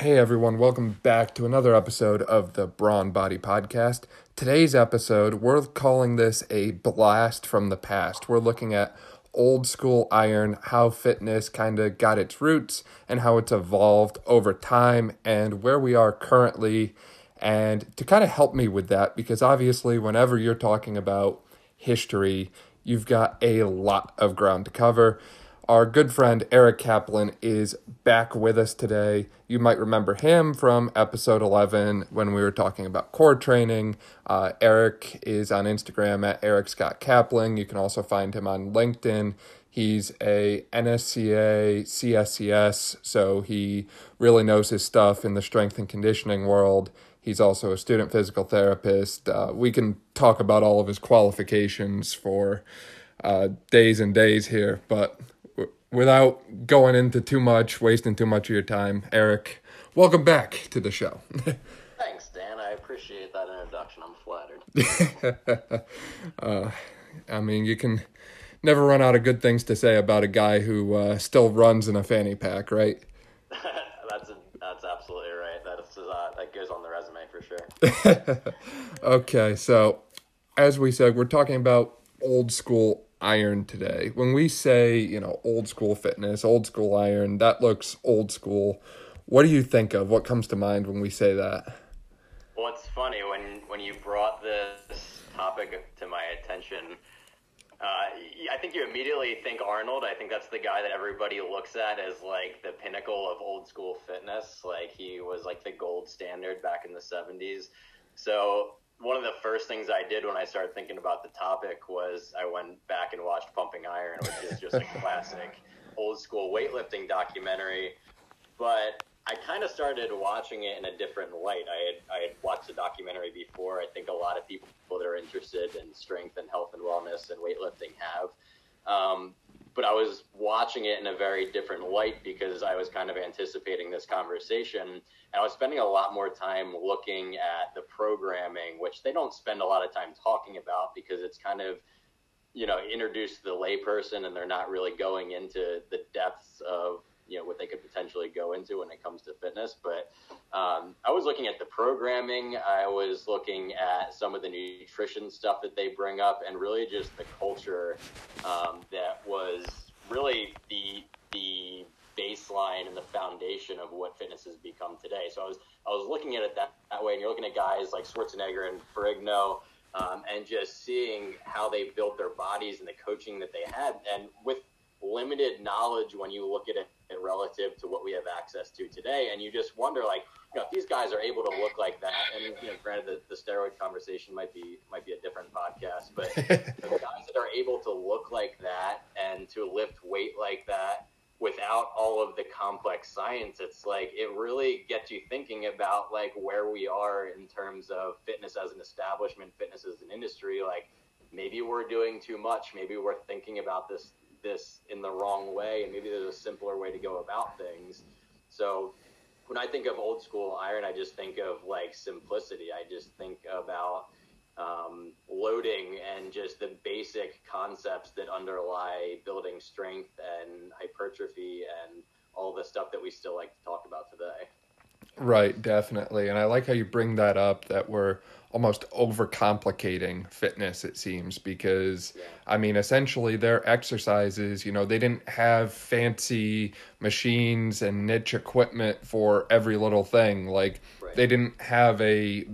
Hey everyone, welcome back to another episode of the Brawn Body Podcast. Today's episode, we're calling this a blast from the past. We're looking at old school iron, how fitness kind of got its roots, and how it's evolved over time, and where we are currently. And to kind of help me with that, because obviously, whenever you're talking about history, you've got a lot of ground to cover. Our good friend Eric Kaplan is back with us today. You might remember him from episode 11 when we were talking about core training. Uh, Eric is on Instagram at Eric Scott Kaplan. You can also find him on LinkedIn. He's a NSCA CSCS, so he really knows his stuff in the strength and conditioning world. He's also a student physical therapist. Uh, we can talk about all of his qualifications for uh, days and days here, but without going into too much, wasting too much of your time, Eric, welcome back to the show. Thanks, Dan. I appreciate that introduction. I'm flattered. uh, I mean, you can never run out of good things to say about a guy who uh, still runs in a fanny pack, right? that's a, that's absolutely right. That's uh, that goes on the resume for sure. okay, so as we said, we're talking about old school iron today. When we say, you know, old school fitness, old school iron, that looks old school. What do you think of? What comes to mind when we say that? Well, it's funny when when you brought this topic to my attention. Uh, I think you immediately think Arnold. I think that's the guy that everybody looks at as like the pinnacle of old school fitness. Like he was like the gold standard back in the 70s. So one of the first things I did when I started thinking about the topic was I went back and watched Pumping Iron, which is just a classic old school weightlifting documentary. But I kind of started watching it in a different light. I had I had watched the documentary before. I think a lot of people that are interested in strength and health and wellness and weightlifting have. Um, but I was watching it in a very different light because I was kind of anticipating this conversation. And I was spending a lot more time looking at the programming, which they don't spend a lot of time talking about because it's kind of, you know, introduced to the layperson and they're not really going into the depths of you know what they could potentially go into when it comes to fitness. But um, I was looking at the programming. I was looking at some of the nutrition stuff that they bring up, and really just the culture um, that was really the the baseline and the foundation of what fitness has become today. So I was I was looking at it that, that way, and you're looking at guys like Schwarzenegger and Ferrigno. Um, and just seeing how they built their bodies and the coaching that they had, and with limited knowledge when you look at it relative to what we have access to today. And you just wonder, like, you know, if these guys are able to look like that, and you know, granted, the, the steroid conversation might be might be a different podcast, but the guys that are able to look like that and to lift weight like that without all of the complex science, it's like it really gets you thinking about like where we are in terms of fitness as an establishment, fitness as an industry, like maybe we're doing too much. Maybe we're thinking about this this in the wrong way, and maybe there's a simpler way to go about things. So when I think of old school iron, I just think of like simplicity. I just think about um, loading and just the basic concepts that underlie building strength and hypertrophy and all the stuff that we still like to talk about today. Right, definitely. And I like how you bring that up that we're almost overcomplicating fitness it seems because yeah. i mean essentially their exercises you know they didn't have fancy machines and niche equipment for every little thing. Like right. they didn't have a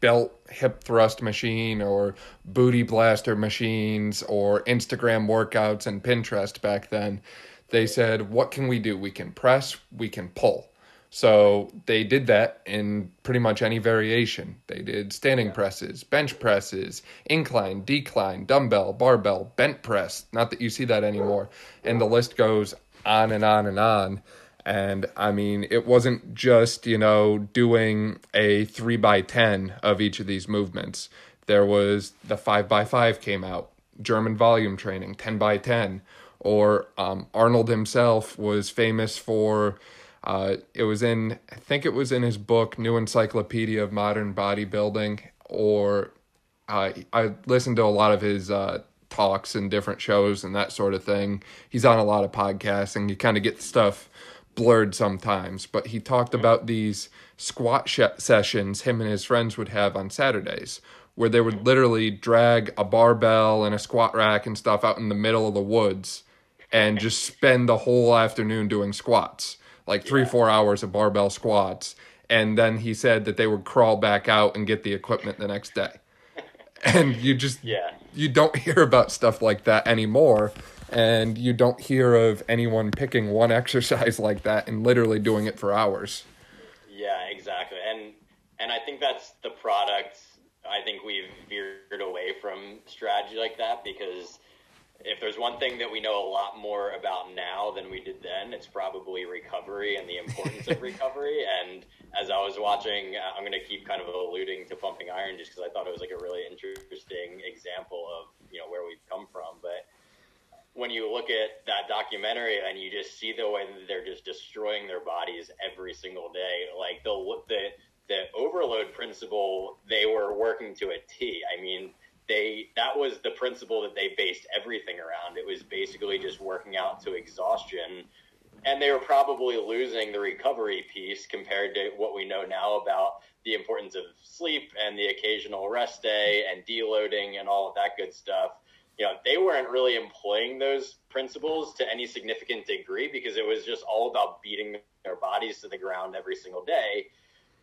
belt hip thrust machine or booty blaster machines or instagram workouts and pinterest back then. They said what can we do? We can press we can pull so they did that in pretty much any variation. They did standing presses, bench presses, incline, decline, dumbbell, barbell, bent press. Not that you see that anymore. And the list goes on and on and on. And I mean, it wasn't just, you know, doing a three by 10 of each of these movements. There was the five by five came out, German volume training, 10 by 10. Or um, Arnold himself was famous for uh, it was in, I think it was in his book, New Encyclopedia of Modern Bodybuilding, or uh, I listened to a lot of his uh, talks and different shows and that sort of thing. He's on a lot of podcasts and you kind of get stuff blurred sometimes, but he talked about these squat sh- sessions him and his friends would have on Saturdays where they would literally drag a barbell and a squat rack and stuff out in the middle of the woods and just spend the whole afternoon doing squats, like three, Yeah. four hours of barbell squats. And then he said that they would crawl back out and get the equipment the next day. And you just Yeah. you don't hear about stuff like that anymore and you don't hear of anyone picking one exercise like that and literally doing it for hours Yeah, exactly. And and I think that's the product. I think we've veered away from strategy like that because if there's one thing that we know a lot more about now than we did then, it's probably recovery and the importance of recovery. And as I was watching, uh, I'm going to keep kind of alluding to pumping iron just because I thought it was like a really interesting example of you know where we've come from. But when you look at that documentary and you just see the way that they're just destroying their bodies every single day, like the the the overload principle they were working to a T. I mean, they that was the principle that they based everything around. It was basically just working out to exhaustion. And they were probably losing the recovery piece compared to what we know now about the importance of sleep and the occasional rest day and deloading and all of that good stuff you know, they weren't really employing those principles to any significant degree because it was just all about beating their bodies to the ground every single day.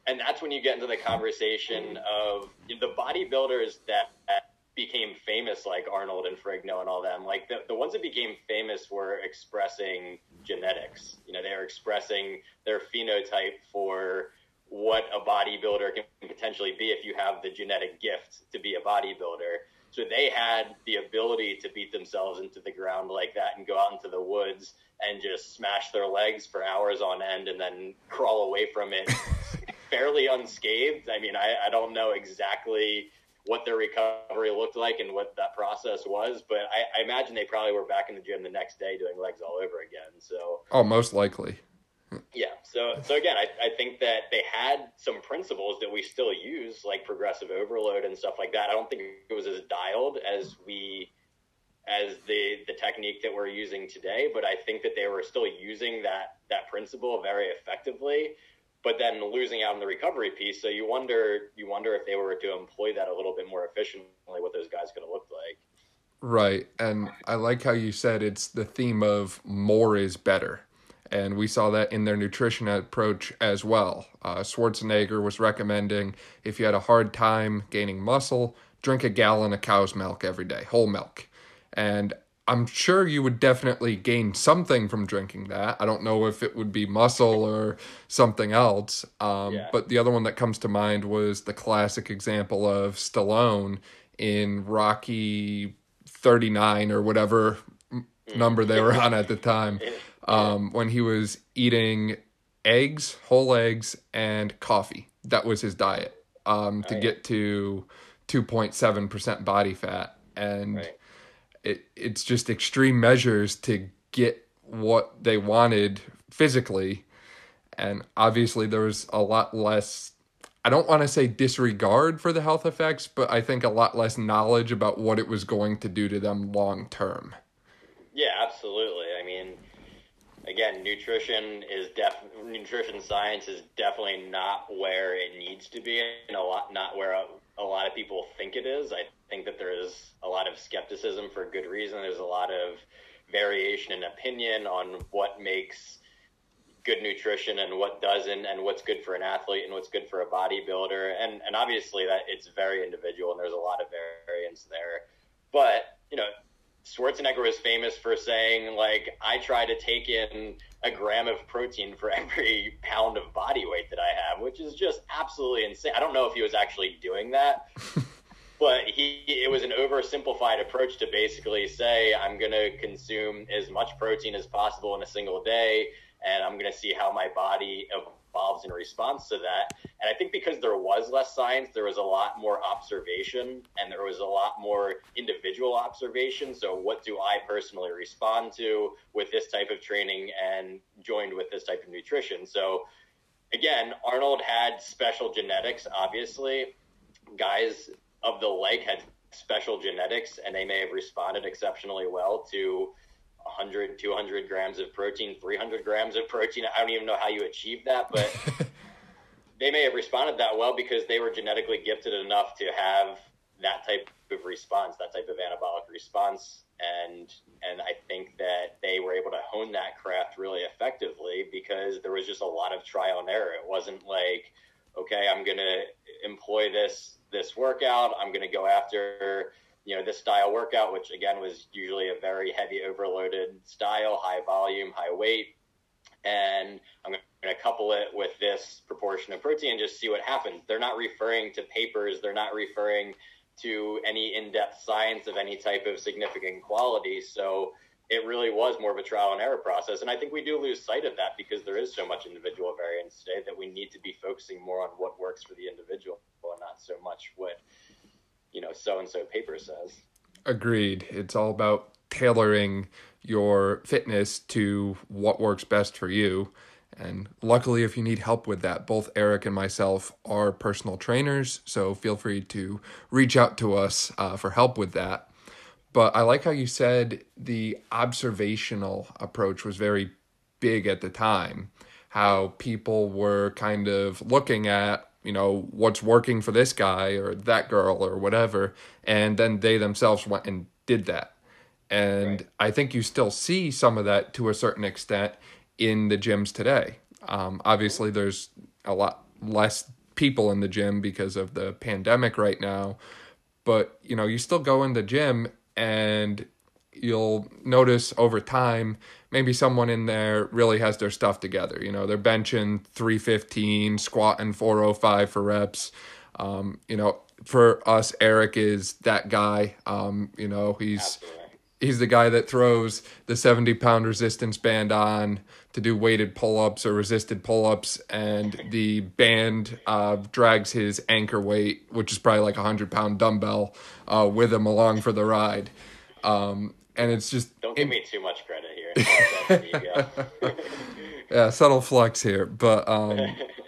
And that's when you get into the conversation of the bodybuilders that, that became famous, like Arnold and Ferrigno and all them. Like the, the ones that became famous were expressing genetics. You know, they were expressing their phenotype for what a bodybuilder can potentially be if you have the genetic gift to be a bodybuilder. So they had the ability to beat themselves into the ground like that and go out into the woods and just smash their legs for hours on end and then crawl away from it fairly unscathed. I mean, I, I don't know exactly what their recovery looked like and what that process was, but I, I imagine they probably were back in the gym the next day doing legs all over again. So oh most likely yeah. So so again, I, I think that they had some principles that we still use, like progressive overload and stuff like that. I don't think it was as dialed as we as the the technique that we're using today, but I think that they were still using that that principle very effectively. But then losing out on the recovery piece, so you wonder you wonder if they were to employ that a little bit more efficiently, what those guys could have looked like. right. And i like how you said it's the theme of more is better. And we saw that in their nutrition approach as well. Uh, schwarzenegger was recommending if you had a hard time gaining muscle drink a gallon of cow's milk every day whole milk. And i'm sure you would definitely gain something from drinking that i don't know if it would be muscle or something else um, Yeah. but the other one that comes to mind was the classic example of stallone in rocky 39 or whatever number they were on at the time um, when he was eating eggs, whole eggs, and coffee. That was his diet um, to Right. get to 2.7% body fat. And Right. It, it's just extreme measures to get what they wanted physically. And obviously, there was a lot less. I don't want to say disregard for the health effects, but I think a lot less knowledge about what it was going to do to them long term. Yeah, absolutely. I mean, again, nutrition is def nutrition science is definitely not where it needs to be, and a lot not where a, a lot of people think it is. I think that there is a lot of skepticism for good reason. There's a lot of variation in opinion on what makes good nutrition and what doesn't and what's good for an athlete and what's good for a bodybuilder. And and obviously that it's very individual and there's a lot of variance there. But you know Schwarzenegger was famous for saying like I try to take in a gram of protein for every pound of body weight that I have which is just absolutely insane. I don't know if he was actually doing that but he it was an oversimplified approach to basically say I'm going to consume as much protein as possible in a single day and I'm going to see how my body evolves in response to that. And I think because there was less science, there was a lot more observation and there was a lot more individual observation. So, what do I personally respond to with this type of training and joined with this type of nutrition? So, again, Arnold had special genetics, obviously. Guys of the like had special genetics and they may have responded exceptionally well to 100, 200 grams of protein, 300 grams of protein. I don't even know how you achieve that, but they may have responded that well because they were genetically gifted enough to have that type of response, that type of anabolic response. And and I think that they were able to hone that craft really effectively because there was just a lot of trial and error. It wasn't like, okay, I'm gonna employ this this workout, I'm gonna go after you know this style workout, which again was usually a very heavy overloaded style, high volume, high weight, and I'm going to couple it with this proportion of protein and just see what happens. They're not referring to papers. They're not referring to any in-depth science of any type of significant quality. So it really was more of a trial and error process. And I think we do lose sight of that because there is so much individual variance today that we need to be focusing more on what works for the individual not so much what, you know, so-and-so paper says. Agreed. It's all about tailoring your fitness to what works best for you. And luckily, if you need help with that, both Eric and myself are personal trainers, so feel free to reach out to us uh, for help with that. But I like how you said the observational approach was very big at the time, how people were kind of looking at, you know, what's working for this guy or that girl or whatever, and then they themselves went and did that. And right. I think you still see some of that to a certain extent in the gyms today. Um, obviously, there's a lot less people in the gym because of the pandemic right now, but you know, you still go in the gym and you'll notice over time maybe someone in there really has their stuff together. You know, they're benching 315, squatting 405 for reps. Um, you know, for us, Eric is that guy. Um, you know, he's he's the guy that throws the 70 pound resistance band on to do weighted pull ups or resisted pull ups, and the band uh, drags his anchor weight, which is probably like a 100 pound dumbbell, uh, with him along for the ride. Um, and it's just. Don't give it, me too much credit here. yeah, subtle flex here. But, um,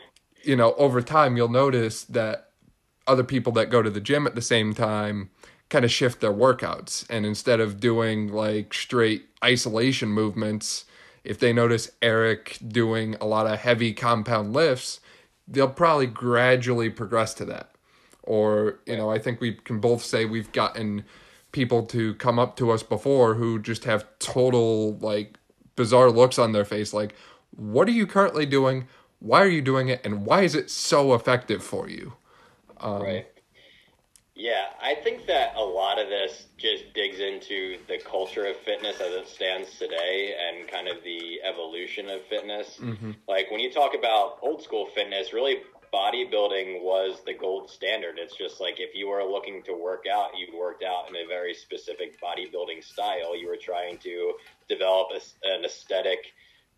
you know, over time, you'll notice that other people that go to the gym at the same time kind of shift their workouts. And instead of doing like straight isolation movements, if they notice Eric doing a lot of heavy compound lifts, they'll probably gradually progress to that. Or, you know, I think we can both say we've gotten people to come up to us before who just have total like bizarre looks on their face like what are you currently doing why are you doing it and why is it so effective for you um, right yeah, I think that a lot of this just digs into the culture of fitness as it stands today and kind of the evolution of fitness. Mm-hmm. Like when you talk about old school fitness, really bodybuilding was the gold standard. It's just like if you were looking to work out, you worked out in a very specific bodybuilding style. You were trying to develop a, an aesthetic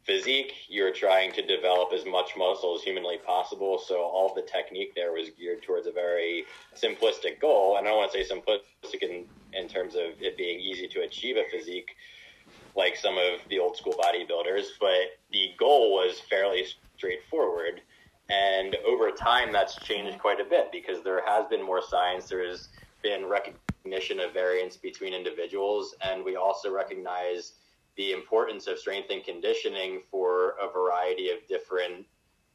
physique. You were trying to develop as much muscle as humanly possible. So all the technique there was geared towards a very simplistic goal. And I don't want to say simplistic in, in terms of it being easy to achieve a physique like some of the old school bodybuilders, but the goal was fairly straightforward. And over time, that's changed quite a bit because there has been more science. There has been recognition of variance between individuals. And we also recognize the importance of strength and conditioning for a variety of different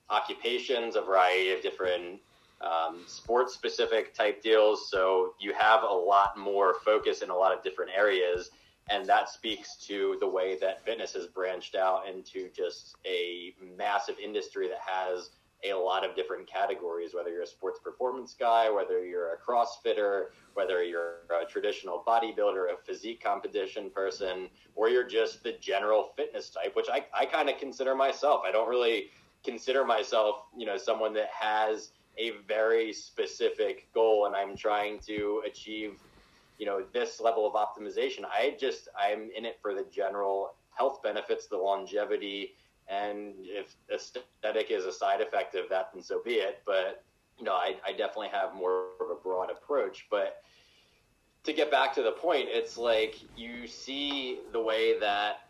occupations, a variety of different um, sports specific type deals. So you have a lot more focus in a lot of different areas. And that speaks to the way that fitness has branched out into just a massive industry that has a lot of different categories, whether you're a sports performance guy, whether you're a CrossFitter, whether you're a traditional bodybuilder, a physique competition person, or you're just the general fitness type, which I, I kind of consider myself. I don't really consider myself, you know, someone that has a very specific goal and I'm trying to achieve, you know, this level of optimization. I just, I'm in it for the general health benefits, the longevity, and if aesthetic is a side effect of that, then so be it. But you know, I, I definitely have more of a broad approach. But to get back to the point, it's like you see the way that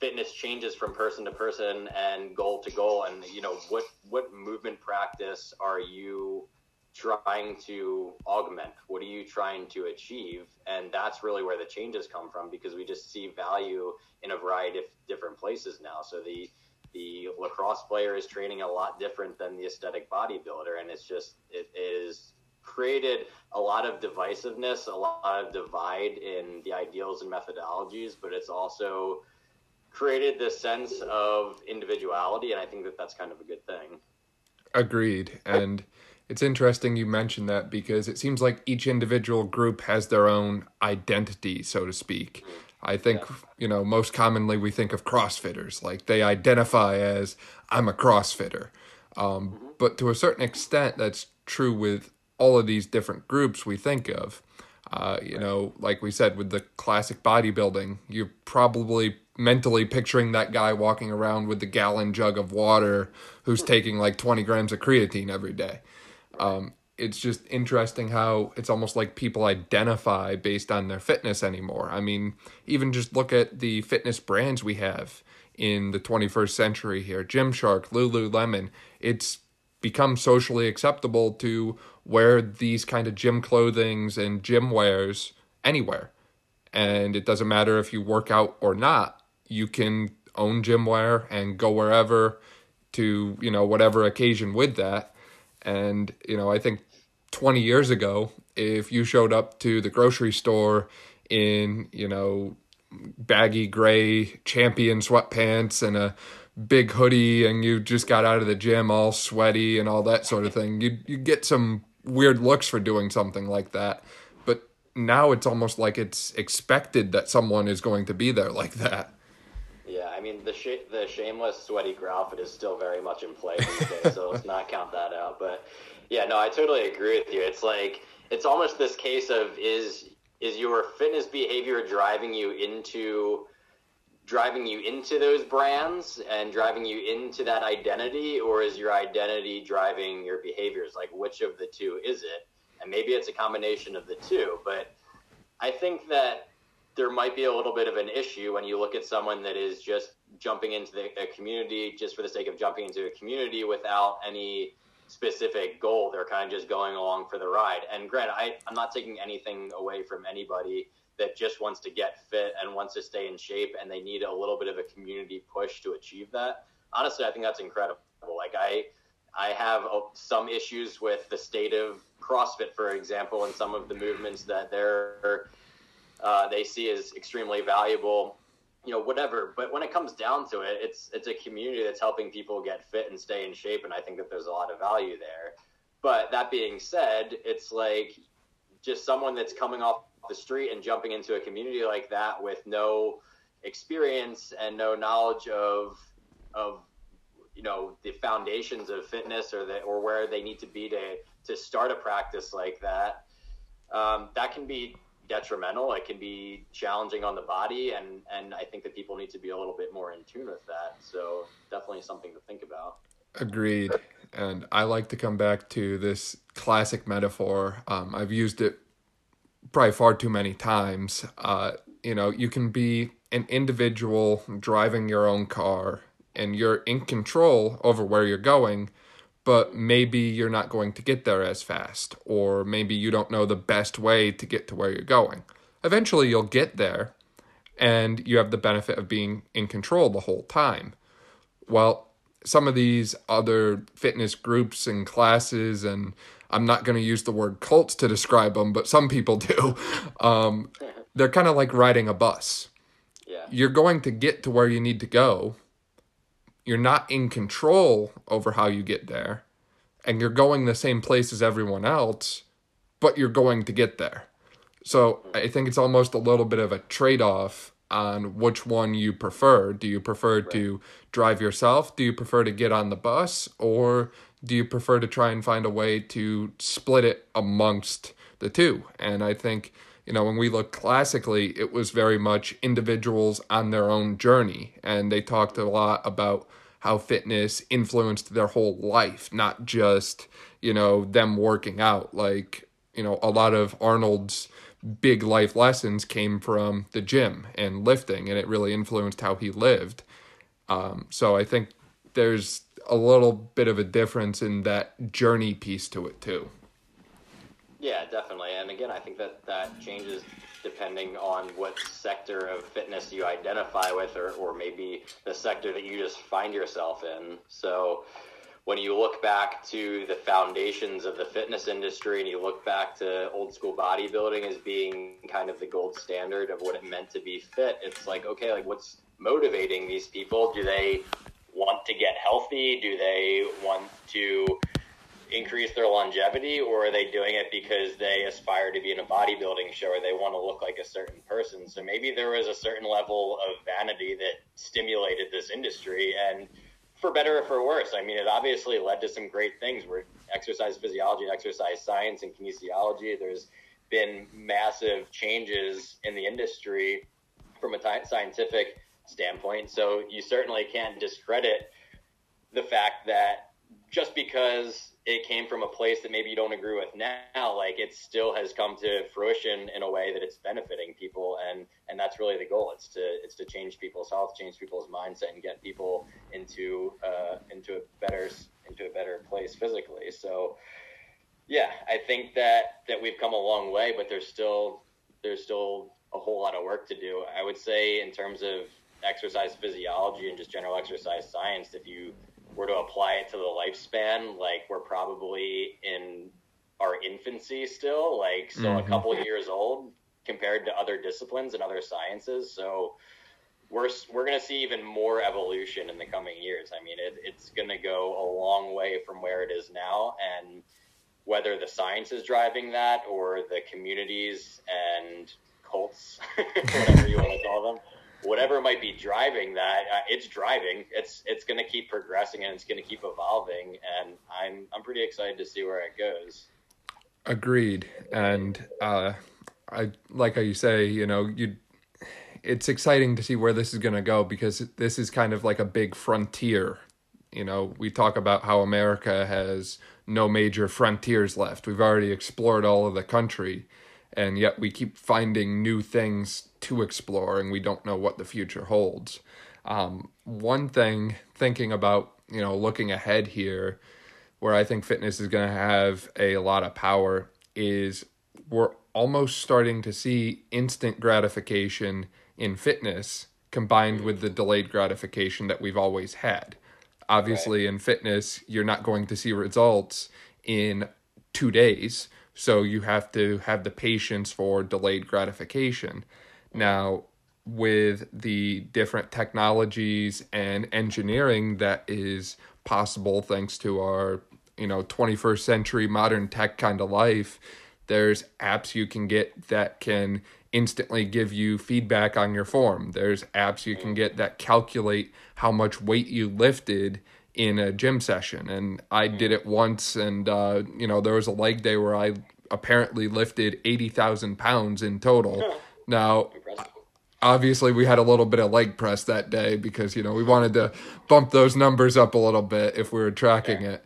fitness changes from person to person and goal to goal, and you know what what movement practice are you trying to augment? What are you trying to achieve? And that's really where the changes come from because we just see value in a variety of different places now. So the the lacrosse player is training a lot different than the aesthetic bodybuilder, and it's just it is created a lot of divisiveness, a lot of divide in the ideals and methodologies, but it's also created this sense of individuality, and I think that that's kind of a good thing. Agreed, and it's interesting you mentioned that because it seems like each individual group has their own identity, so to speak. Mm-hmm. I think, yeah. you know, most commonly we think of CrossFitters, like they identify as, I'm a CrossFitter. Um, mm-hmm. But to a certain extent, that's true with all of these different groups we think of. Uh, you right. know, like we said, with the classic bodybuilding, you're probably mentally picturing that guy walking around with the gallon jug of water who's taking like 20 grams of creatine every day. Um, it's just interesting how it's almost like people identify based on their fitness anymore. I mean, even just look at the fitness brands we have in the 21st century here Gymshark, Lululemon. It's become socially acceptable to wear these kind of gym clothings and gym wares anywhere. And it doesn't matter if you work out or not, you can own gym wear and go wherever to, you know, whatever occasion with that. And, you know, I think 20 years ago, if you showed up to the grocery store in, you know, baggy gray champion sweatpants and a big hoodie and you just got out of the gym all sweaty and all that sort of thing, you you get some weird looks for doing something like that. But now it's almost like it's expected that someone is going to be there like that. Yeah, I mean the sh- the shameless sweaty outfit is still very much in play these days, so let's not count that out. But yeah, no, I totally agree with you. It's like it's almost this case of is is your fitness behavior driving you into driving you into those brands and driving you into that identity or is your identity driving your behaviors like which of the two is it and maybe it's a combination of the two but i think that there might be a little bit of an issue when you look at someone that is just jumping into the, a community just for the sake of jumping into a community without any specific goal they're kind of just going along for the ride. And grant I, i'm not taking anything away from anybody that just wants to get fit and wants to stay in shape and they need a little bit of a community push to achieve that. Honestly i think that's incredible. Like i i have uh, some issues with the state of crossfit for example and some of the movements that they're uh, they see as extremely valuable you know whatever. But when it comes down to it it's it's a community that's helping people get fit and stay in shape and i think that there's a lot of value there. But that being said it's like just someone that's coming off the street and jumping into a community like that with no experience and no knowledge of of you know the foundations of fitness or the or where they need to be to to start a practice like that um, that can be detrimental. It can be challenging on the body and and i think that people need to be a little bit more in tune with that. So definitely something to think about. Agreed. And i like to come back to this classic metaphor. Um, i've used it probably far too many times. Uh, you know, you can be an individual driving your own car and you're in control over where you're going, but maybe you're not going to get there as fast, or maybe you don't know the best way to get to where you're going. Eventually, you'll get there, and you have the benefit of being in control the whole time. Well, some of these other fitness groups and classes and I'm not going to use the word cults to describe them, but some people do. Um, they're kind of like riding a bus. Yeah. You're going to get to where you need to go. You're not in control over how you get there. And you're going the same place as everyone else, but you're going to get there. So I think it's almost a little bit of a trade off on which one you prefer. Do you prefer right. to drive yourself? Do you prefer to get on the bus? Or do you prefer to try and find a way to split it amongst the two? And I think, you know, when we look classically, it was very much individuals on their own journey. And they talked a lot about how fitness influenced their whole life, not just, you know, them working out. Like, you know, a lot of Arnold's big life lessons came from the gym and lifting, and it really influenced how he lived. Um, so I think there's a little bit of a difference in that journey piece to it too. Yeah, definitely. And again, I think that that changes depending on what sector of fitness you identify with, or, or maybe the sector that you just find yourself in. So, when you look back to the foundations of the fitness industry and you look back to old school bodybuilding as being kind of the gold standard of what it meant to be fit, it's like, okay, like what's motivating these people? Do they want to get healthy? Do they want to increase their longevity or are they doing it because they aspire to be in a bodybuilding show or they want to look like a certain person? So maybe there was a certain level of vanity that stimulated this industry and for better or for worse. I mean, it obviously led to some great things where exercise physiology and exercise science and kinesiology, there's been massive changes in the industry from a scientific standpoint. So you certainly can't discredit the fact that just because it came from a place that maybe you don't agree with now, like it still has come to fruition in a way that it's benefiting people, and and that's really the goal. It's to it's to change people's health, change people's mindset, and get people into uh, into a better into a better place physically. So, yeah, I think that that we've come a long way, but there's still there's still a whole lot of work to do. I would say in terms of exercise physiology and just general exercise science, if you were to apply it to the lifespan, like we're probably in our infancy still, like still mm-hmm. a couple years old compared to other disciplines and other sciences. So we're we're going to see even more evolution in the coming years. I mean, it, it's going to go a long way from where it is now, and whether the science is driving that or the communities and cults, whatever you want to call them, whatever might be driving that, uh, it's driving. It's it's going to keep progressing and it's going to keep evolving, and I'm I'm pretty excited to see where it goes. Agreed, and uh, I like how you say, you know, you. It's exciting to see where this is going to go because this is kind of like a big frontier. You know, we talk about how America has no major frontiers left. We've already explored all of the country and yet we keep finding new things to explore and we don't know what the future holds. Um, one thing thinking about, you know, looking ahead here, where I think fitness is going to have a lot of power is we're almost starting to see instant gratification in fitness combined with the delayed gratification that we've always had. Obviously, right. in fitness, you're not going to see results in two days so you have to have the patience for delayed gratification. Now, with the different technologies and engineering that is possible thanks to our, you know, 21st century modern tech kind of life, there's apps you can get that can instantly give you feedback on your form. There's apps you can get that calculate how much weight you lifted in a gym session and i hmm. did it once and uh, you know there was a leg day where i apparently lifted 80000 pounds in total now obviously we had a little bit of leg press that day because you know we wanted to bump those numbers up a little bit if we were tracking fair. it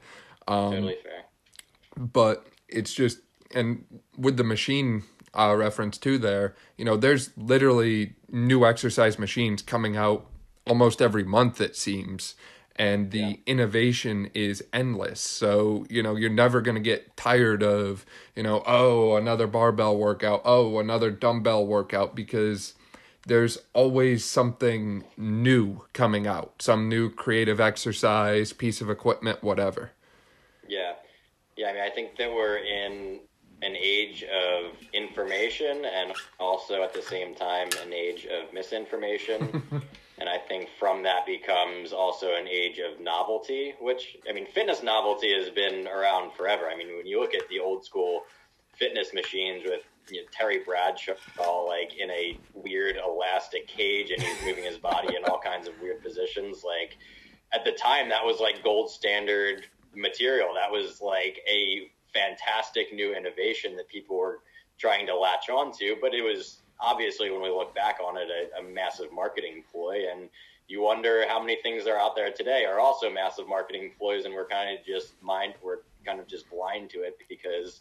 um, totally fair. but it's just and with the machine uh, reference too there you know there's literally new exercise machines coming out almost every month it seems and the yeah. innovation is endless. So, you know, you're never going to get tired of, you know, oh, another barbell workout, oh, another dumbbell workout because there's always something new coming out, some new creative exercise, piece of equipment, whatever. Yeah. Yeah, I mean, I think that we're in an age of information and also at the same time an age of misinformation. and I think from that becomes also an age of novelty, which I mean, fitness novelty has been around forever. I mean, when you look at the old school fitness machines with you know, Terry Bradshaw like in a weird elastic cage and he's moving his body in all kinds of weird positions, like at the time that was like gold standard material. That was like a fantastic new innovation that people were trying to latch onto, but it was obviously when we look back on it, a, a massive marketing ploy. And you wonder how many things are out there today are also massive marketing ploys, and we're kind of just mind we're kind of just blind to it because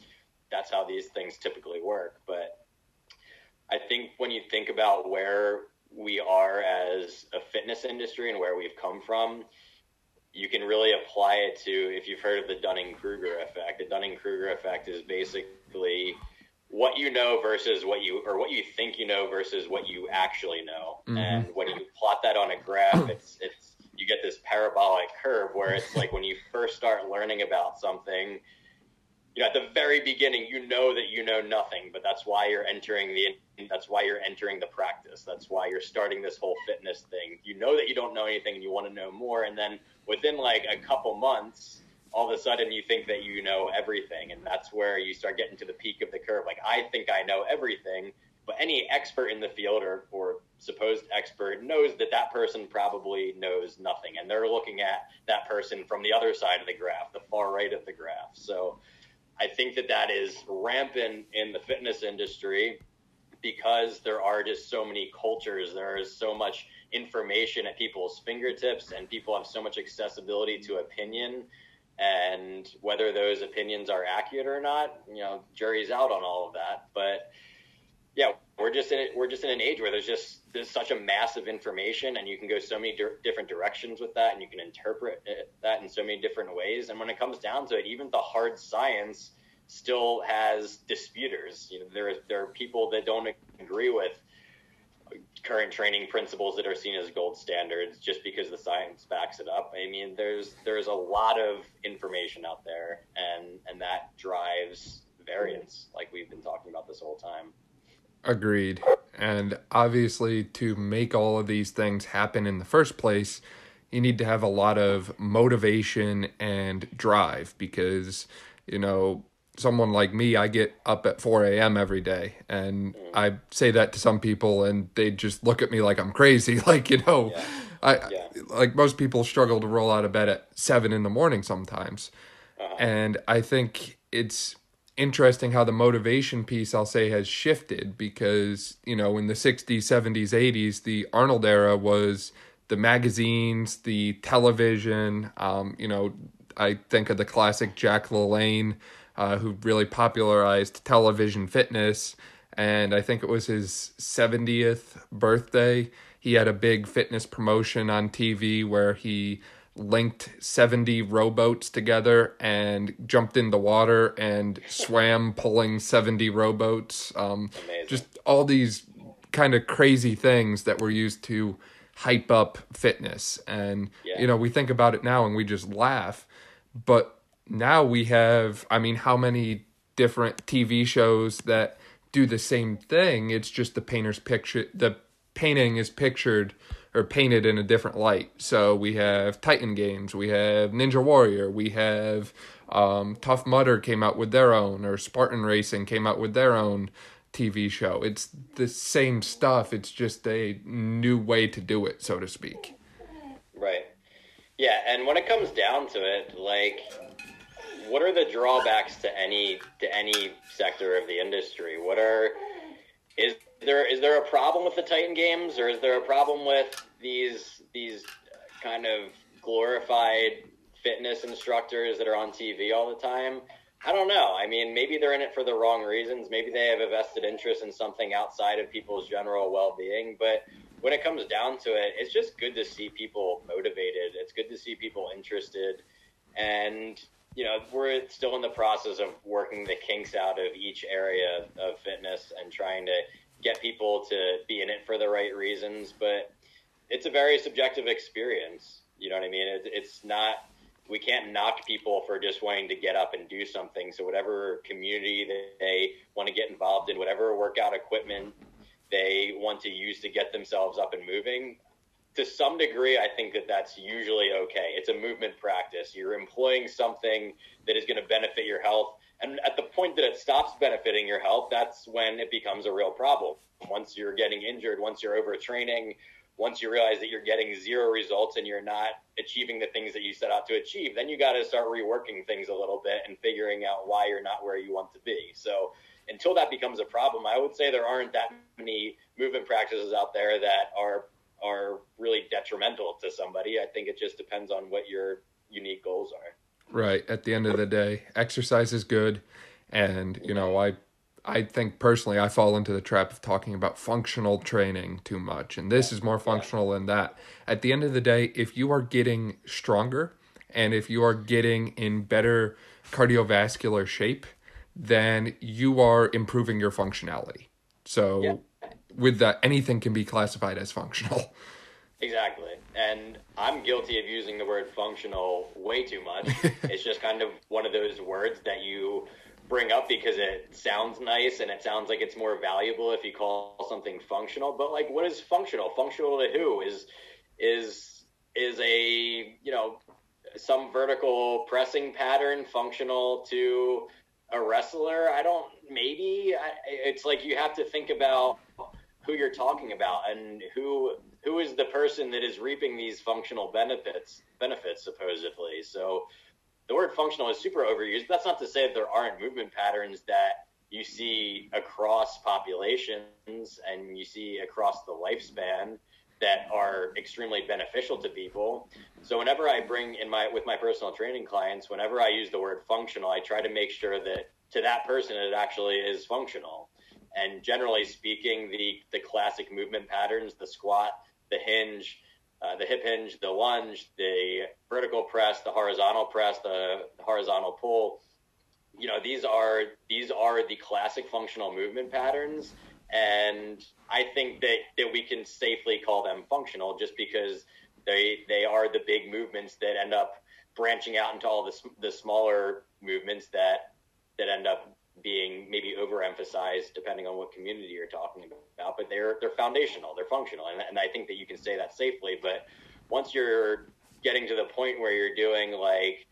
that's how these things typically work. But I think when you think about where we are as a fitness industry and where we've come from, you can really apply it to if you've heard of the Dunning Kruger effect. The Dunning Kruger effect is basically what you know versus what you or what you think you know versus what you actually know. Mm-hmm. And when you plot that on a graph, it's it's you get this parabolic curve where it's like when you first start learning about something, you know, at the very beginning, you know that you know nothing, but that's why you're entering the that's why you're entering the practice. That's why you're starting this whole fitness thing. You know that you don't know anything and you want to know more, and then within like a couple months all of a sudden you think that you know everything and that's where you start getting to the peak of the curve. Like i think i know everything but any expert in the field or, or supposed expert knows that that person probably knows nothing and they're looking at that person from the other side of the graph the far right of the graph. So i think that that is rampant in the fitness industry because there are just so many cultures. There is so much information at people's fingertips and people have so much accessibility to opinion and whether those opinions are accurate or not, you know, jury's out on all of that. But yeah, we're just in it. We're just in an age where there's just there's such a massive information, and you can go so many di- different directions with that, and you can interpret it, that in so many different ways. And when it comes down to it, even the hard science still has disputers. You know, there there are people that don't agree with current training principles that are seen as gold standards just because the science backs it up. I mean, there's there's a lot of information out there, and and that drives variance, like we've been talking about this whole time. Agreed. And obviously, to make all of these things happen in the first place, you need to have a lot of motivation and drive because, you know, someone like me, I get up at 4 a.m. every day. And mm. I say that to some people and they just look at me like I'm crazy. Like, you know, yeah. I yeah. like most people struggle to roll out of bed at seven in the morning sometimes. Uh-huh. And I think it's interesting how the motivation piece I'll say has shifted because, you know, in the 60s, 70s, 80s, the Arnold era was the magazines, the television, um, you know, I think of the classic Jack LaLanne uh, who really popularized television fitness. And I think it was his 70th birthday. He had a big fitness promotion on TV where he linked 70 rowboats together and jumped in the water and swam pulling 70 rowboats. Um, just all these kind of crazy things that were used to hype up fitness. And, yeah. you know, we think about it now and we just laugh. But now we have, I mean, how many different TV shows that do the same thing? It's just the painter's picture, the painting is pictured or painted in a different light. So we have Titan Games, we have Ninja Warrior, we have um, Tough Mudder came out with their own, or Spartan Racing came out with their own TV show. It's the same stuff. It's just a new way to do it, so to speak. Right. Yeah, and when it comes down to it, like what are the drawbacks to any to any sector of the industry? What are is there is there a problem with the Titan games, or is there a problem with these these kind of glorified fitness instructors that are on TV all the time? I don't know. I mean, maybe they're in it for the wrong reasons. Maybe they have a vested interest in something outside of people's general well being. But when it comes down to it, it's just good to see people motivated. It's good to see people interested. And you know, we're still in the process of working the kinks out of each area of fitness and trying to get people to be in it for the right reasons. But it's a very subjective experience. You know what I mean? It, it's not, we can't knock people for just wanting to get up and do something. So, whatever community they want to get involved in, whatever workout equipment they want to use to get themselves up and moving, to some degree, I think that that's usually okay. It's a movement practice. You're employing something that is going to benefit your health. And at the point that it stops benefiting your health, that's when it becomes a real problem. Once you're getting injured, once you're overtraining, once you realize that you're getting zero results and you're not achieving the things that you set out to achieve, then you got to start reworking things a little bit and figuring out why you're not where you want to be. So until that becomes a problem, I would say there aren't that many movement practices out there that are are really detrimental to somebody. I think it just depends on what your unique goals are. Right. At the end of the day, exercise is good, and you know, I I think personally I fall into the trap of talking about functional training too much, and this is more functional than that. At the end of the day, if you are getting stronger and if you are getting in better cardiovascular shape, then you are improving your functionality. So yeah. With that, anything can be classified as functional. Exactly. And I'm guilty of using the word functional way too much. it's just kind of one of those words that you bring up because it sounds nice and it sounds like it's more valuable if you call something functional. But like what is functional? Functional to who? Is is is a, you know, some vertical pressing pattern functional to a wrestler? I don't maybe I, it's like you have to think about who you're talking about and who who is the person that is reaping these functional benefits benefits supposedly. So the word functional is super overused. That's not to say that there aren't movement patterns that you see across populations and you see across the lifespan that are extremely beneficial to people. So whenever i bring in my with my personal training clients whenever i use the word functional i try to make sure that to that person it actually is functional and generally speaking, the the classic movement patterns, the squat, the hinge, uh, the hip hinge, the lunge, the vertical press, the horizontal press, the, the horizontal pull. You know, these are these are the classic functional movement patterns, and I think that that we can safely call them functional just because they they are the big movements that end up branching out into all the the smaller movements that that end up being maybe overemphasized depending on what community you're talking about, but they're they're foundational, they're functional, and, and I think that you can say that safely. But once you're getting to the point where you're doing like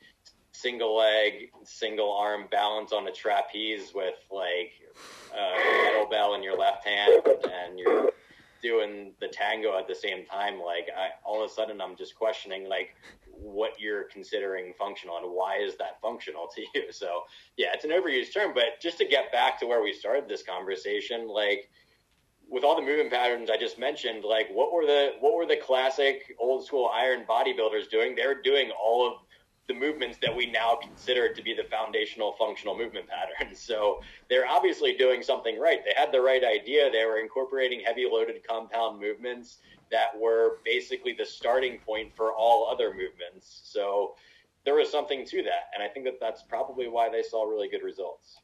single leg, single arm balance on a trapeze with like a kettlebell in your left hand, and you're doing the tango at the same time, like I, all of a sudden I'm just questioning like what you're considering functional and why is that functional to you. So yeah, it's an overused term, but just to get back to where we started this conversation, like with all the movement patterns I just mentioned, like what were the what were the classic old school iron bodybuilders doing? They're doing all of the movements that we now consider to be the foundational functional movement patterns. So they're obviously doing something right. They had the right idea. They were incorporating heavy loaded compound movements that were basically the starting point for all other movements. So there was something to that. And I think that that's probably why they saw really good results.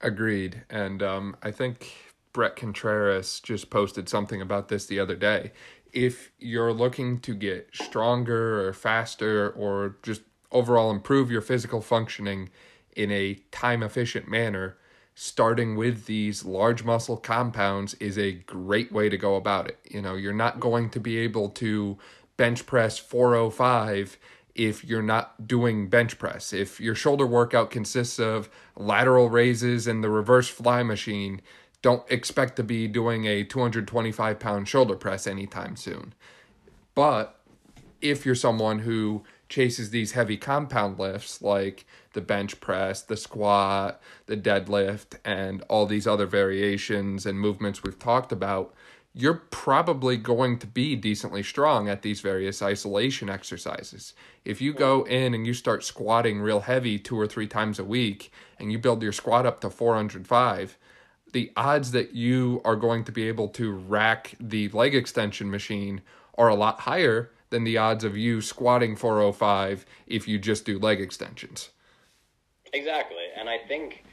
Agreed. And um, I think Bret Contreras just posted something about this the other day. If you're looking to get stronger or faster or just overall improve your physical functioning in a time efficient manner, starting with these large muscle compounds is a great way to go about it. You know, you're not going to be able to bench press 405 if you're not doing bench press. If your shoulder workout consists of lateral raises and the reverse fly machine, don't expect to be doing a 225 pound shoulder press anytime soon. But if you're someone who chases these heavy compound lifts like the bench press, the squat, the deadlift, and all these other variations and movements we've talked about, you're probably going to be decently strong at these various isolation exercises. If you go in and you start squatting real heavy two or three times a week and you build your squat up to 405, the odds that you are going to be able to rack the leg extension machine are a lot higher than the odds of you squatting 405 if you just do leg extensions. Exactly. And I think,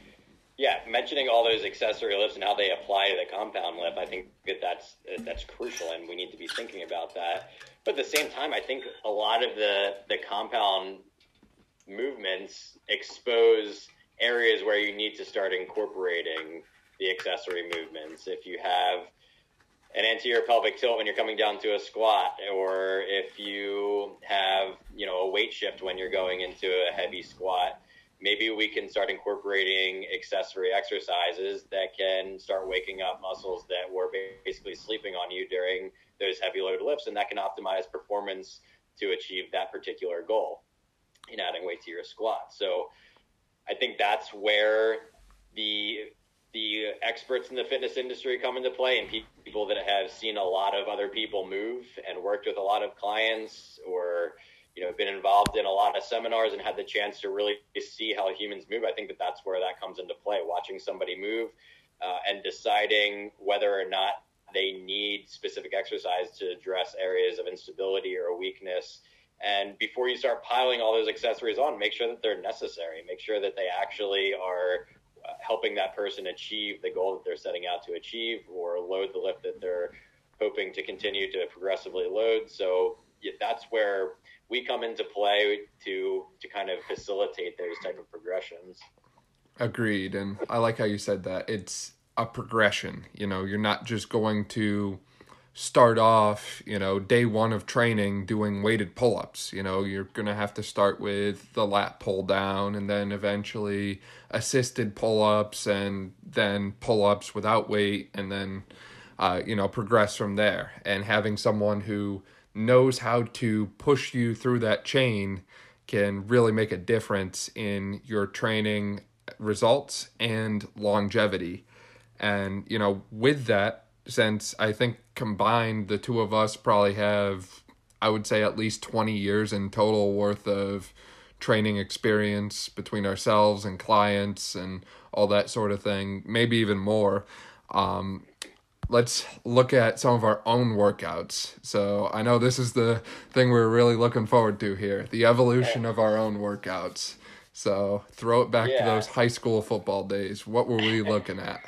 yeah, mentioning all those accessory lifts and how they apply to the compound lift, I think that that's, that's crucial and we need to be thinking about that. But at the same time, I think a lot of the, the compound movements expose areas where you need to start incorporating the accessory movements. If you have an anterior pelvic tilt when you're coming down to a squat, or if you have, you know, a weight shift when you're going into a heavy squat, maybe we can start incorporating accessory exercises that can start waking up muscles that were basically sleeping on you during those heavy load lifts, and that can optimize performance to achieve that particular goal in adding weight to your squat. So I think that's where the the experts in the fitness industry come into play and people that have seen a lot of other people move and worked with a lot of clients or you know been involved in a lot of seminars and had the chance to really see how humans move i think that that's where that comes into play watching somebody move uh, and deciding whether or not they need specific exercise to address areas of instability or weakness. And before you start piling all those accessories on make sure that they're necessary. Make sure that they actually are helping that person achieve the goal that they're setting out to achieve or load the lift that they're hoping to continue to progressively load. So yeah, that's where we come into play to to kind of facilitate those type of progressions. Agreed, and I like how you said that. It's a progression. You know, you're not just going to start off, you know, day one of training doing weighted pull ups. You know, you're going to have to start with the lat pull down and then eventually assisted pull ups and then pull ups without weight and then, uh, you know, progress from there. And having someone who knows how to push you through that chain can really make a difference in your training results and longevity. And, you know, with that, since I think combined the two of us probably have, I would say, at least 20 years in total worth of training experience between ourselves and clients and all that sort of thing, maybe even more. Um, let's look at some of our own workouts. So I know this is the thing we're really looking forward to here the evolution of our own workouts. So throw it back yeah. to those high school football days. What were we looking at?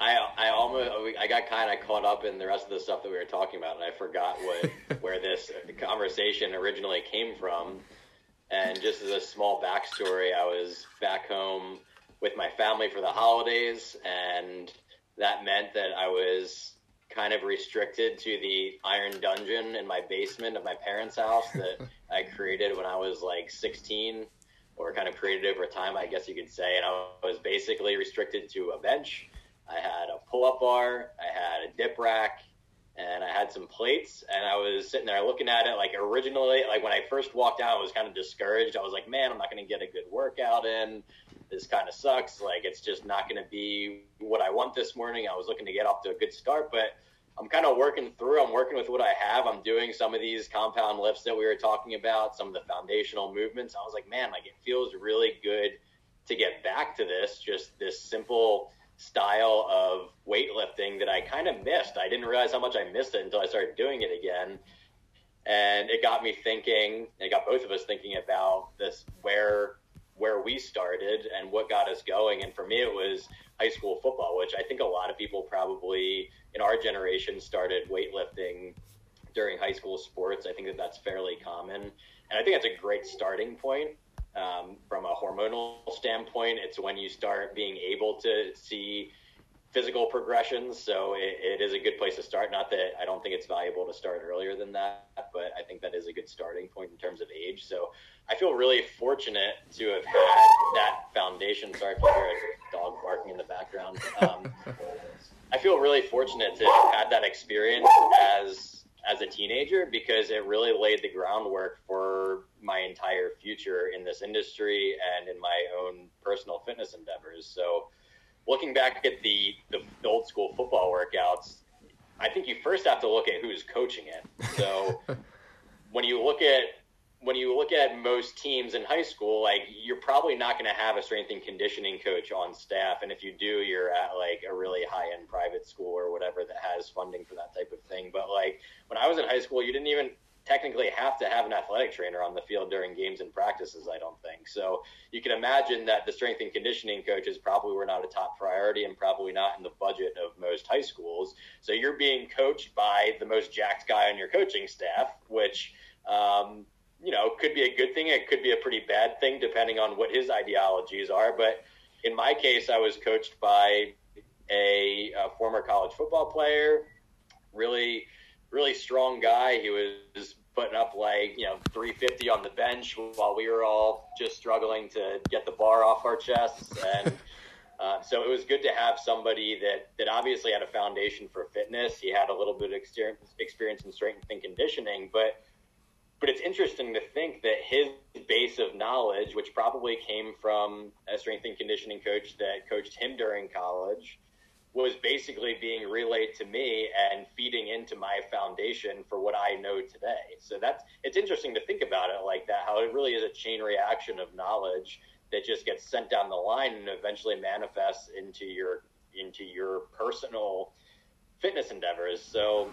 I I almost I got kind of caught up in the rest of the stuff that we were talking about, and I forgot what where this conversation originally came from. And just as a small backstory, I was back home with my family for the holidays, and that meant that I was kind of restricted to the iron dungeon in my basement of my parents' house that I created when I was like 16 or kind of created over time, I guess you could say. And I was basically restricted to a bench. I had a pull up bar, I had a dip rack, and I had some plates. And I was sitting there looking at it like originally, like when I first walked out, I was kind of discouraged. I was like, man, I'm not going to get a good workout in this kind of sucks. Like it's just not going to be what I want this morning. I was looking to get off to a good start, but I'm kind of working through. I'm working with what I have. I'm doing some of these compound lifts that we were talking about, some of the foundational movements. I was like, man, like it feels really good to get back to this, just this simple style of weightlifting that I kind of missed. I didn't realize how much I missed it until I started doing it again. And it got me thinking, it got both of us thinking about this where where we started and what got us going. And for me, it was high school football, which I think a lot of people probably in our generation started weightlifting during high school sports. I think that that's fairly common. And I think that's a great starting point. Um, from a hormonal standpoint, it's when you start being able to see physical progressions. So it, it is a good place to start. Not that I don't think it's valuable to start earlier than that, but I think that is a good starting point in terms of age. So I feel really fortunate to have had that foundation. Sorry if you hear a dog barking in the background. Um, I feel really fortunate to have had that experience as as a teenager because it really laid the groundwork for my entire future in this industry and in my own personal fitness endeavors. So looking back at the, the, old school football workouts, I think you first have to look at who's coaching it. So when you look at when you look at most teams in high school, like you're probably not going to have a strength and conditioning coach on staff, and if you do, you're at like a really high end private school or whatever that has funding for that type of thing. But like when I was in high school, you didn't even technically have to have an athletic trainer on the field during games and practices, I don't think. So you can imagine that the strength and conditioning coaches probably were not a top priority and probably not in the budget of most high schools. So you're being coached by the most jacked guy on your coaching staff, which, um, you know, could be a good thing. It could be a pretty bad thing depending on what his ideologies are. But in my case, I was coached by a, a former college football player, really really strong guy. He was putting up like you know 350 on the bench while we were all just struggling to get the bar off our chests and uh, so it was good to have somebody that that obviously had a foundation for fitness he had a little bit of experience experience in strength and conditioning but but it's interesting to think that his base of knowledge which probably came from a strength and conditioning coach that coached him during college was basically being relayed to me and feeding into my foundation for what I know today. So that's it's interesting to think about it like that, how it really is a chain reaction of knowledge that just gets sent down the line and eventually manifests into your into your personal fitness endeavors. So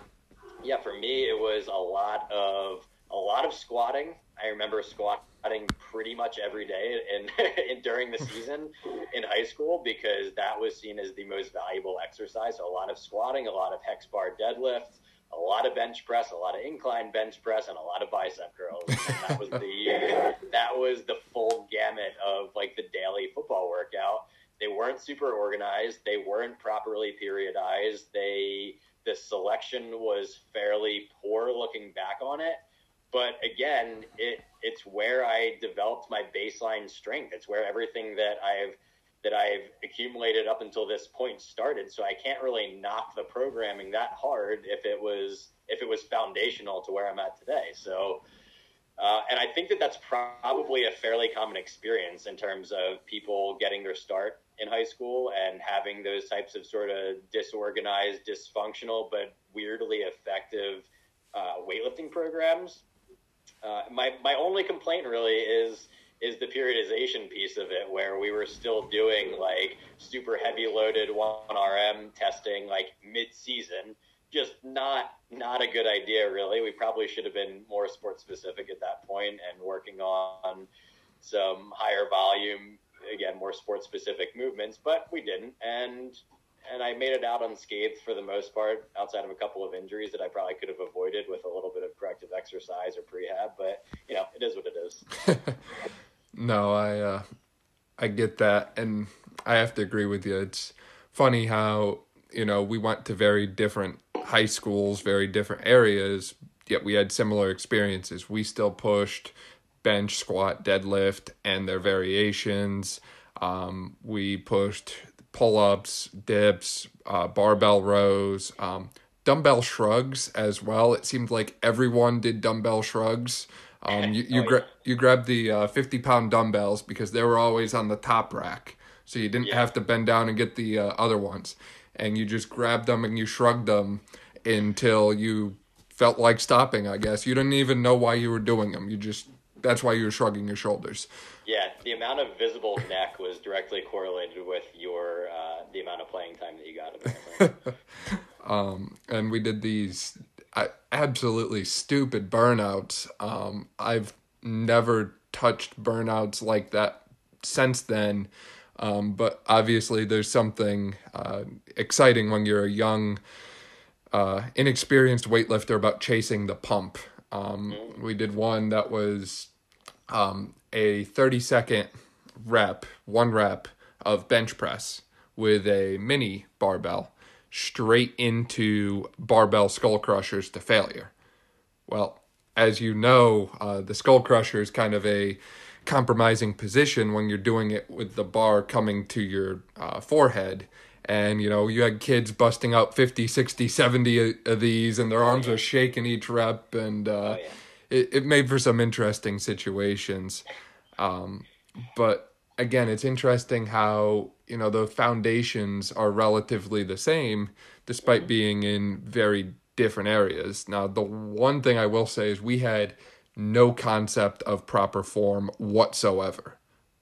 yeah, for me it was a lot of a lot of squatting I remember squatting pretty much every day in, in during the season in high school because that was seen as the most valuable exercise. So a lot of squatting, a lot of hex bar deadlifts, a lot of bench press, a lot of incline bench press, and a lot of bicep curls. And that was the that was the full gamut of like the daily football workout. They weren't super organized. They weren't properly periodized. They the selection was fairly poor looking back on it. But again, it it's where I developed my baseline strength. It's where everything that I've that I've accumulated up until this point started. So I can't really knock the programming that hard if it was if it was foundational to where I'm at today. So, uh, and I think that that's probably a fairly common experience in terms of people getting their start in high school and having those types of sort of disorganized, dysfunctional, but weirdly effective uh, weightlifting programs. Uh, my my only complaint really is is the periodization piece of it where we were still doing like super heavy loaded 1RM testing like mid season just not not a good idea really. We probably should have been more sport specific at that point and working on some higher volume again more sport specific movements but we didn't. And and I made it out unscathed for the most part, outside of a couple of injuries that I probably could have avoided with a little bit of corrective exercise or prehab. But you know, it is what it is. no, I uh, I get that, and I have to agree with you. It's funny how you know we went to very different high schools, very different areas, yet we had similar experiences. We still pushed bench, squat, deadlift, and their variations. Um, we pushed pull ups, dips, uh, barbell rows, um, dumbbell shrugs as well. It seemed like everyone did dumbbell shrugs. Um, you you, oh, gra- you grabbed the uh, 50 pound dumbbells because they were always on the top rack. So you didn't yeah. have to bend down and get the uh, other ones. And you just grabbed them and you shrugged them until you felt like stopping, I guess. You didn't even know why you were doing them. You just, that's why you were shrugging your shoulders. Yeah, the amount of visible neck was directly correlated with your uh, the amount of playing time that you got. Apparently. um, and we did these absolutely stupid burnouts. Um, I've never touched burnouts like that since then. Um, but obviously, there's something uh, exciting when you're a young, uh, inexperienced weightlifter about chasing the pump. Um, mm-hmm. we did one that was um, a 30 second rep, one rep of bench press with a mini barbell straight into barbell skull crushers to failure. Well, as you know, uh, the skull crusher is kind of a compromising position when you're doing it with the bar coming to your uh, forehead. And, you know, you had kids busting out 50, 60, 70 of these, and their arms are shaking each rep. And uh, oh, yeah. it, it made for some interesting situations. Um, but again, it's interesting how you know the foundations are relatively the same despite mm-hmm. being in very different areas. Now, the one thing I will say is we had no concept of proper form whatsoever.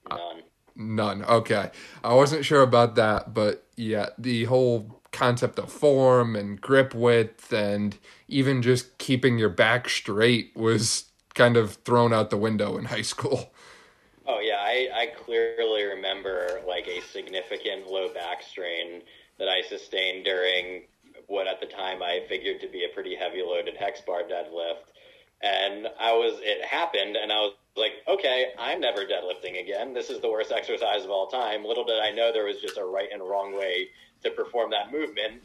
None. Uh, none. Okay. I wasn't sure about that, but yeah, the whole concept of form and grip width and even just keeping your back straight was kind of thrown out the window in high school. Oh yeah, I, I clearly remember like a significant low back strain that I sustained during what at the time I figured to be a pretty heavy loaded hex bar deadlift. And I was, it happened, and I was like, okay, I'm never deadlifting again. This is the worst exercise of all time. Little did I know there was just a right and wrong way to perform that movement.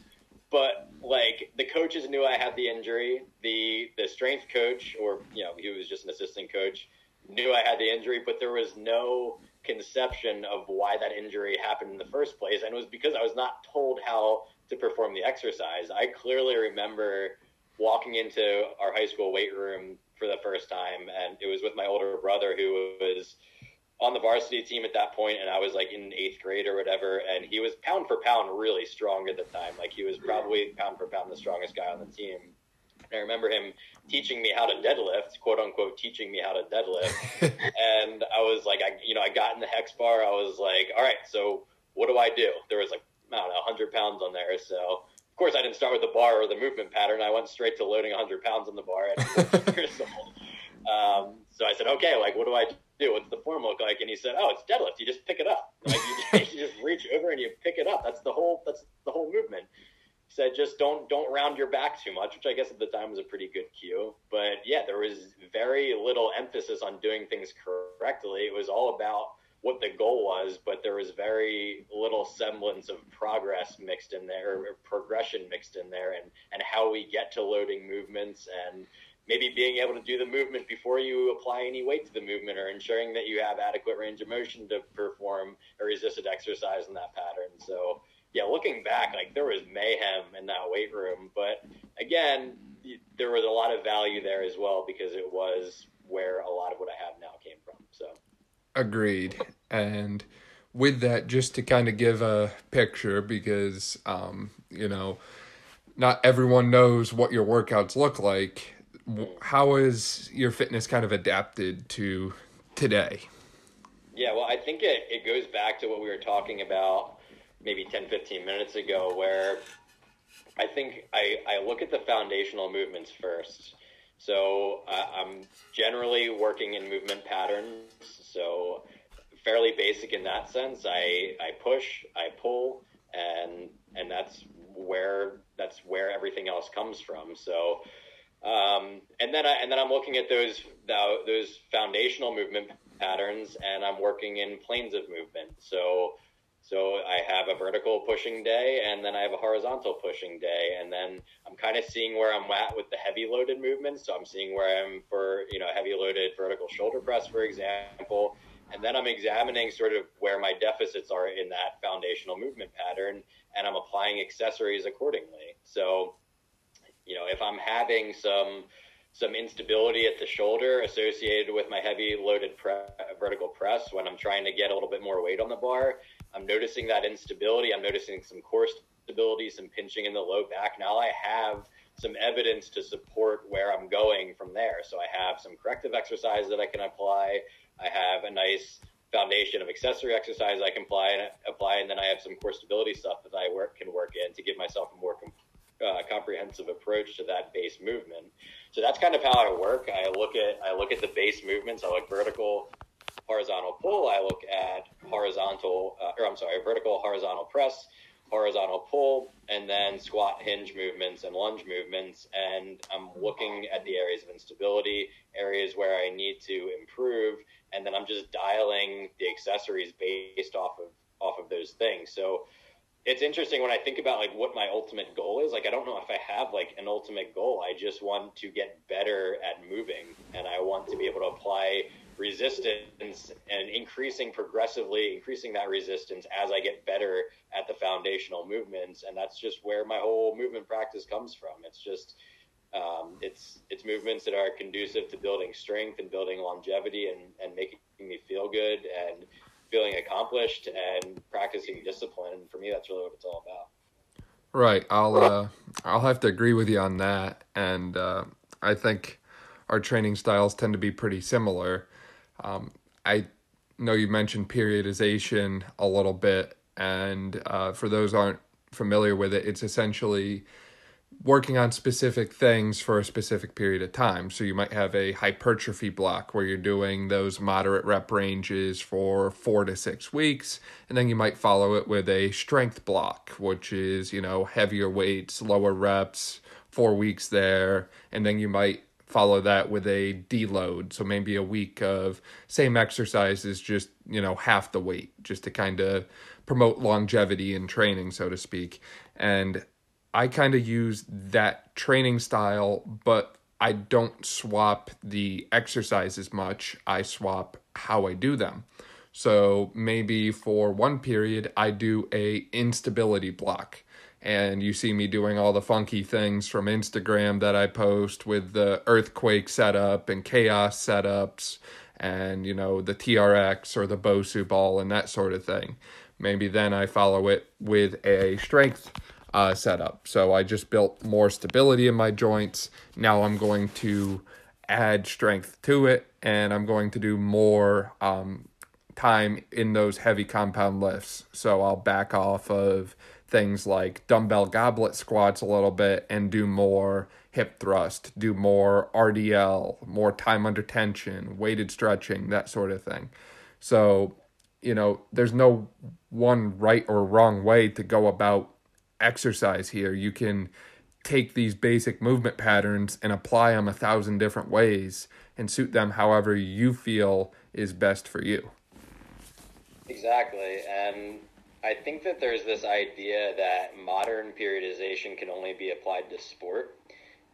But like the coaches knew I had the injury. The the strength coach, or you know, he was just an assistant coach, knew I had the injury, but there was no conception of why that injury happened in the first place. And it was because I was not told how to perform the exercise. I clearly remember walking into our high school weight room for the first time, and it was with my older brother who was on the varsity team at that point, and I was like in eighth grade or whatever, and he was pound for pound really strong at the time. Like he was probably pound for pound the strongest guy on the team. I remember him teaching me how to deadlift, quote unquote, teaching me how to deadlift. and I was like, I, you know, I got in the hex bar. I was like, all right, so what do I do? There was like, I don't know, 100 pounds on there. So, of course, I didn't start with the bar or the movement pattern. I went straight to loading 100 pounds on the bar at years old. Um, so I said, okay, like, what do I do? What's the form look like? And he said, "Oh, it's deadlift. You just pick it up. Like you, you just reach over and you pick it up. That's the whole. That's the whole movement." Said, "Just don't don't round your back too much," which I guess at the time was a pretty good cue. But yeah, there was very little emphasis on doing things correctly. It was all about what the goal was, but there was very little semblance of progress mixed in there, progression mixed in there, and and how we get to loading movements and maybe being able to do the movement before you apply any weight to the movement or ensuring that you have adequate range of motion to perform a resisted exercise in that pattern. So yeah, looking back, like there was mayhem in that weight room, but again, there was a lot of value there as well because it was where a lot of what I have now came from. So agreed. And with that, just to kind of give a picture, because um, you know, not everyone knows what your workouts look like how is your fitness kind of adapted to today? Yeah, well, I think it, it goes back to what we were talking about maybe 10, 15 minutes ago, where I think I, I look at the foundational movements first. So uh, I'm generally working in movement patterns. So fairly basic in that sense. I, I push, I pull, and and that's where that's where everything else comes from. So um, and then I, and then I'm looking at those those foundational movement patterns, and I'm working in planes of movement. So so I have a vertical pushing day, and then I have a horizontal pushing day, and then I'm kind of seeing where I'm at with the heavy loaded movements. So I'm seeing where I am for you know heavy loaded vertical shoulder press, for example, and then I'm examining sort of where my deficits are in that foundational movement pattern, and I'm applying accessories accordingly. So you know, if I'm having some some instability at the shoulder associated with my heavy loaded pre- vertical press when I'm trying to get a little bit more weight on the bar, I'm noticing that instability. I'm noticing some core stability, some pinching in the low back. Now I have some evidence to support where I'm going from there. So I have some corrective exercise that I can apply. I have a nice foundation of accessory exercise I can apply and apply, and then I have some core stability stuff that I work can work in to give myself a more complete uh, comprehensive approach to that base movement. So that's kind of how I work. I look at I look at the base movements. I look vertical, horizontal pull. I look at horizontal, uh, or I'm sorry, vertical horizontal press, horizontal pull, and then squat hinge movements and lunge movements. And I'm looking at the areas of instability, areas where I need to improve, and then I'm just dialing the accessories based off of off of those things. So it's interesting when I think about like what my ultimate goal is. Like I don't know if I have like an ultimate goal. I just want to get better at moving and I want to be able to apply resistance and increasing progressively increasing that resistance as I get better at the foundational movements and that's just where my whole movement practice comes from. It's just um, it's it's movements that are conducive to building strength and building longevity and, and making me feel good and feeling accomplished and practicing discipline. And for me, that's really what it's all about. Right. I'll uh, I'll have to agree with you on that, and uh, I think our training styles tend to be pretty similar. Um, I know you mentioned periodization a little bit, and uh, for those aren't familiar with it, it's essentially working on specific things for a specific period of time. So you might have a hypertrophy block where you're doing those moderate rep ranges for four to six weeks. And then you might follow it with a strength block, which is, you know, heavier weights, lower reps, four weeks there. And then you might follow that with a deload. So maybe a week of same exercises, just, you know, half the weight, just to kind of promote longevity in training, so to speak. And I kind of use that training style, but I don't swap the exercises much. I swap how I do them. So maybe for one period I do a instability block and you see me doing all the funky things from Instagram that I post with the earthquake setup and chaos setups and you know the TRX or the Bosu ball and that sort of thing. Maybe then I follow it with a strength uh, setup. So I just built more stability in my joints. Now I'm going to add strength to it and I'm going to do more um, time in those heavy compound lifts. So I'll back off of things like dumbbell goblet squats a little bit and do more hip thrust, do more RDL, more time under tension, weighted stretching, that sort of thing. So, you know, there's no one right or wrong way to go about exercise here. You can take these basic movement patterns and apply them a thousand different ways and suit them however you feel is best for you. Exactly. And I think that there's this idea that modern periodization can only be applied to sport.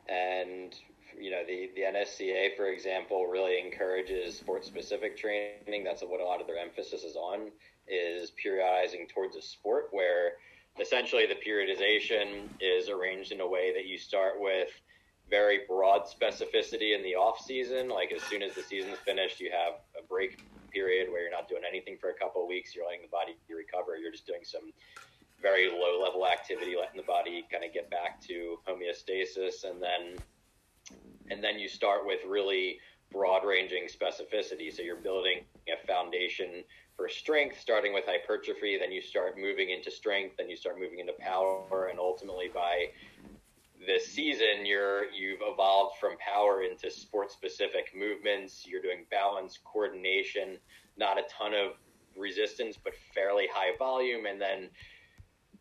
And, you know, the, the NSCA, for example, really encourages sport specific training. That's what a lot of their emphasis is on, is periodizing towards a sport where essentially the periodization is arranged in a way that you start with very broad specificity in the off season. Like as soon as the season's finished, you have a break period where you're not doing anything for a couple of weeks. You're letting the body recover. You're just doing some very low level activity, letting the body kind of get back to homeostasis, and then and then you start with really broad ranging specificity. So you're building a foundation for strength, starting with hypertrophy. Then you start moving into strength. Then you start moving into power, and ultimately by this season you're you've evolved from power into sport specific movements. You're doing balance coordination not a ton of resistance but fairly high volume and then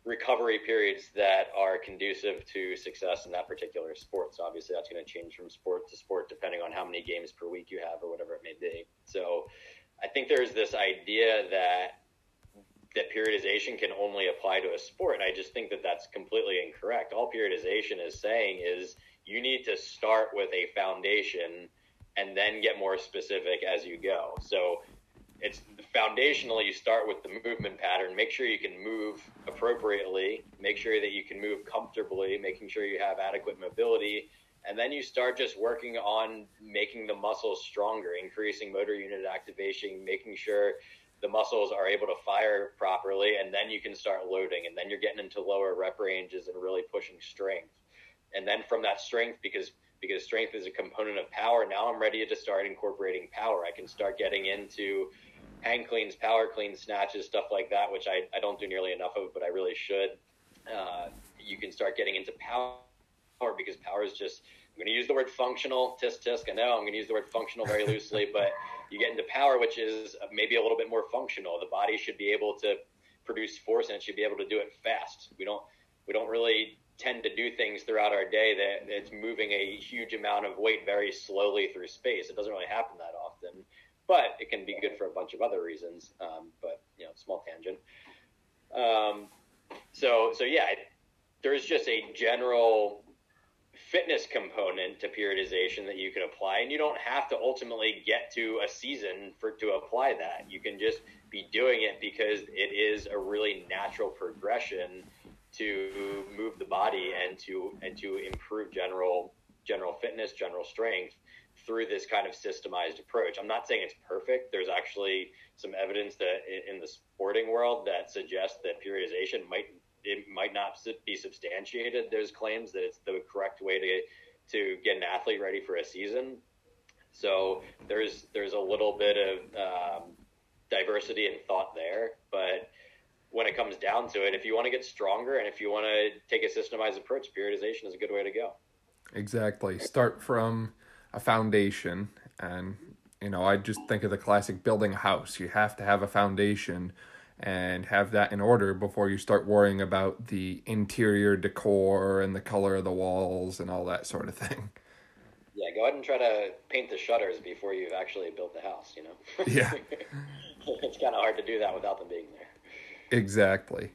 recovery periods that are conducive to success in that particular sport. So obviously that's going to change from sport to sport depending on how many games per week you have or whatever it may be. So i think there's this idea that that periodization can only apply to a sport. And I just think that that's completely incorrect. All periodization is saying is you need to start with a foundation and then get more specific as you go. So it's foundationally you start with the movement pattern make sure you can move appropriately make sure that you can move comfortably making sure you have adequate mobility and then you start just working on making the muscles stronger increasing motor unit activation making sure the muscles are able to fire properly, and then you can start loading, and then you're getting into lower rep ranges and really pushing strength. And then from that strength, because because strength is a component of power, now I'm ready to start incorporating power. I can start getting into hang cleans, power cleans, snatches, stuff like that, which I, I don't do nearly enough of, but I really should. Uh, you can start getting into power because power is just I'm going to use the word functional, tisk tisk. I know I'm going to use the word functional very loosely, but you get into power, which is maybe a little bit more functional. The body should be able to produce force and it should be able to do it fast. We don't we don't really tend to do things throughout our day that it's moving a huge amount of weight very slowly through space. It doesn't really happen that often, but it can be good for a bunch of other reasons. Um, but you know, small tangent. Um, so so yeah, there's just a general fitness component to periodization that you can apply and you don't have to ultimately get to a season for to apply that. You can just be doing it because it is a really natural progression to move the body and to and to improve general general fitness general strength through this kind of systemized approach. I'm not saying it's perfect. There's actually some evidence that in the sporting world that suggests that periodization might it might not be substantiated. There's claims that it's the correct way to to get an athlete ready for a season. So there's there's a little bit of um, diversity in thought there, but when it comes down to it, if you want to get stronger and if you want to take a systemized approach, periodization is a good way to go. Exactly. Start from a foundation, and you know, I just think of the classic building a house. You have to have a foundation and have that in order before you start worrying about the interior decor and the color of the walls and all that sort of thing. Yeah, go ahead and try to paint the shutters before you've actually built the house, you know? Yeah. it's kind of hard to do that without them being there. Exactly.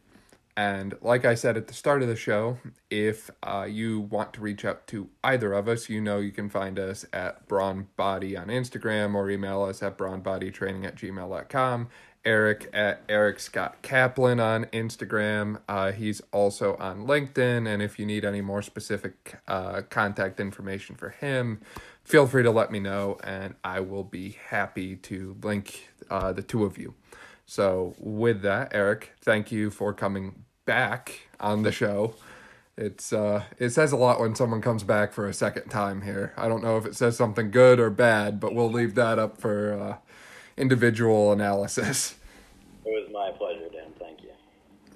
And like I said at the start of the show, if uh, you want to reach out to either of us, you know you can find us at Brawn Body on Instagram or email us at brawnbodytraining at gmail.com. Eric at Eric Scott Kaplan on Instagram. Uh, he's also on LinkedIn. And if you need any more specific uh, contact information for him, feel free to let me know, and I will be happy to link uh, the two of you. So, with that, Eric, thank you for coming back on the show. It's uh, it says a lot when someone comes back for a second time here. I don't know if it says something good or bad, but we'll leave that up for uh, individual analysis. It was my pleasure, Dan. Thank you.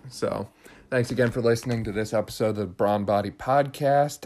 So, thanks again for listening to this episode of the Brawn Body Podcast.